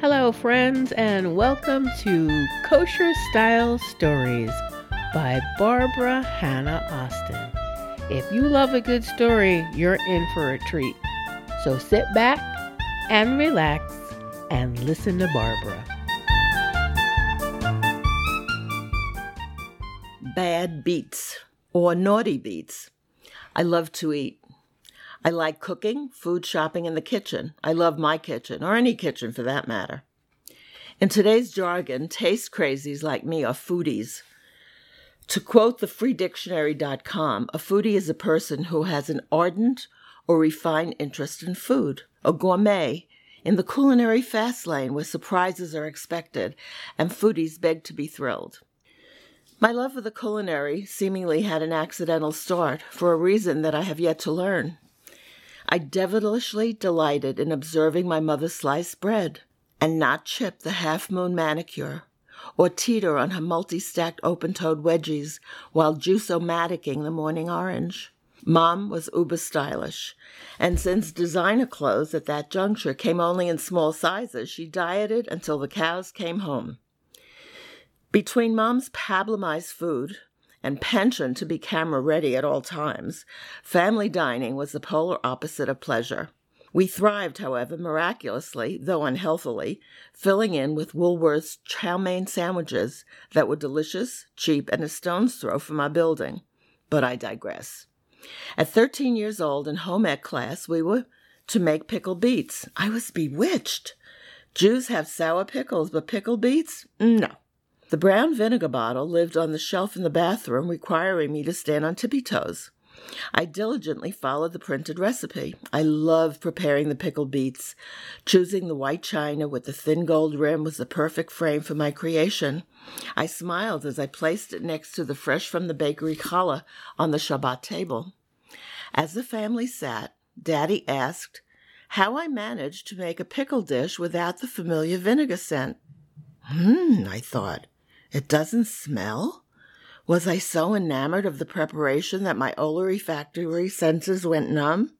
Hello, friends, and welcome to Kosher Style Stories by Barbara Hannah Austin. If you love a good story, you're in for a treat. So sit back and relax and listen to Barbara. Bad beets or naughty beets. I love to eat. I like cooking, food shopping in the kitchen. I love my kitchen, or any kitchen for that matter. In today's jargon, taste crazies like me are foodies. To quote the freedictionary.com, a foodie is a person who has an ardent or refined interest in food, a gourmet in the culinary fast lane where surprises are expected and foodies beg to be thrilled. My love for the culinary seemingly had an accidental start for a reason that I have yet to learn. I devilishly delighted in observing my mother slice bread and not chip the half moon manicure or teeter on her multi stacked open toed wedgies while juice-o-maticing the morning orange. Mom was uber stylish, and since designer clothes at that juncture came only in small sizes, she dieted until the cows came home. Between Mom's pablumized food and penchant to be camera ready at all times, family dining was the polar opposite of pleasure. We thrived, however, miraculously, though unhealthily, filling in with Woolworth's chow mein sandwiches that were delicious, cheap, and a stone's throw from our building. But I digress. At 13 years old in home ec class, we were to make pickled beets. I was bewitched. Jews have sour pickles, but pickled beets? No. The brown vinegar bottle lived on the shelf in the bathroom, requiring me to stand on tippy toes. I diligently followed the printed recipe. I loved preparing the pickled beets. Choosing the white china with the thin gold rim was the perfect frame for my creation. I smiled as I placed it next to the fresh from the bakery challah on the Shabbat table. As the family sat, Daddy asked how I managed to make a pickle dish without the familiar vinegar scent. Hmm, I thought. It doesn't smell? Was I so enamored of the preparation that my olfactory senses went numb?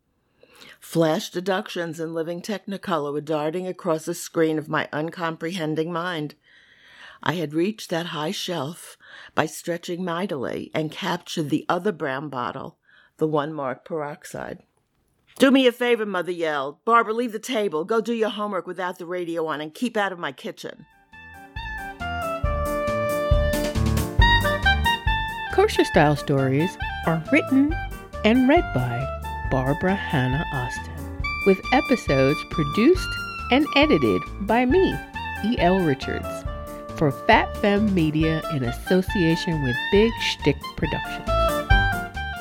Flash deductions in living technicolor were darting across the screen of my uncomprehending mind. I had reached that high shelf by stretching mightily and captured the other brown bottle, the one marked peroxide. Do me a favor, Mother yelled. Barbara, leave the table. Go do your homework without the radio on and keep out of my kitchen. Kosher Style Stories are written and read by Barbara Hannah Austin, with episodes produced and edited by me, E.L. Richards, for Fat Fem Media in association with Big Shtick Productions.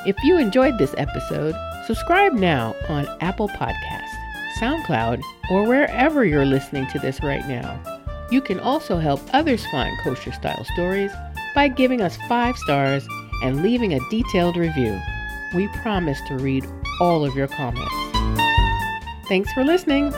If you enjoyed this episode, subscribe now on Apple Podcasts, SoundCloud, or wherever you're listening to this right now. You can also help others find kosher style stories by giving us five stars and leaving a detailed review. We promise to read all of your comments. Thanks for listening.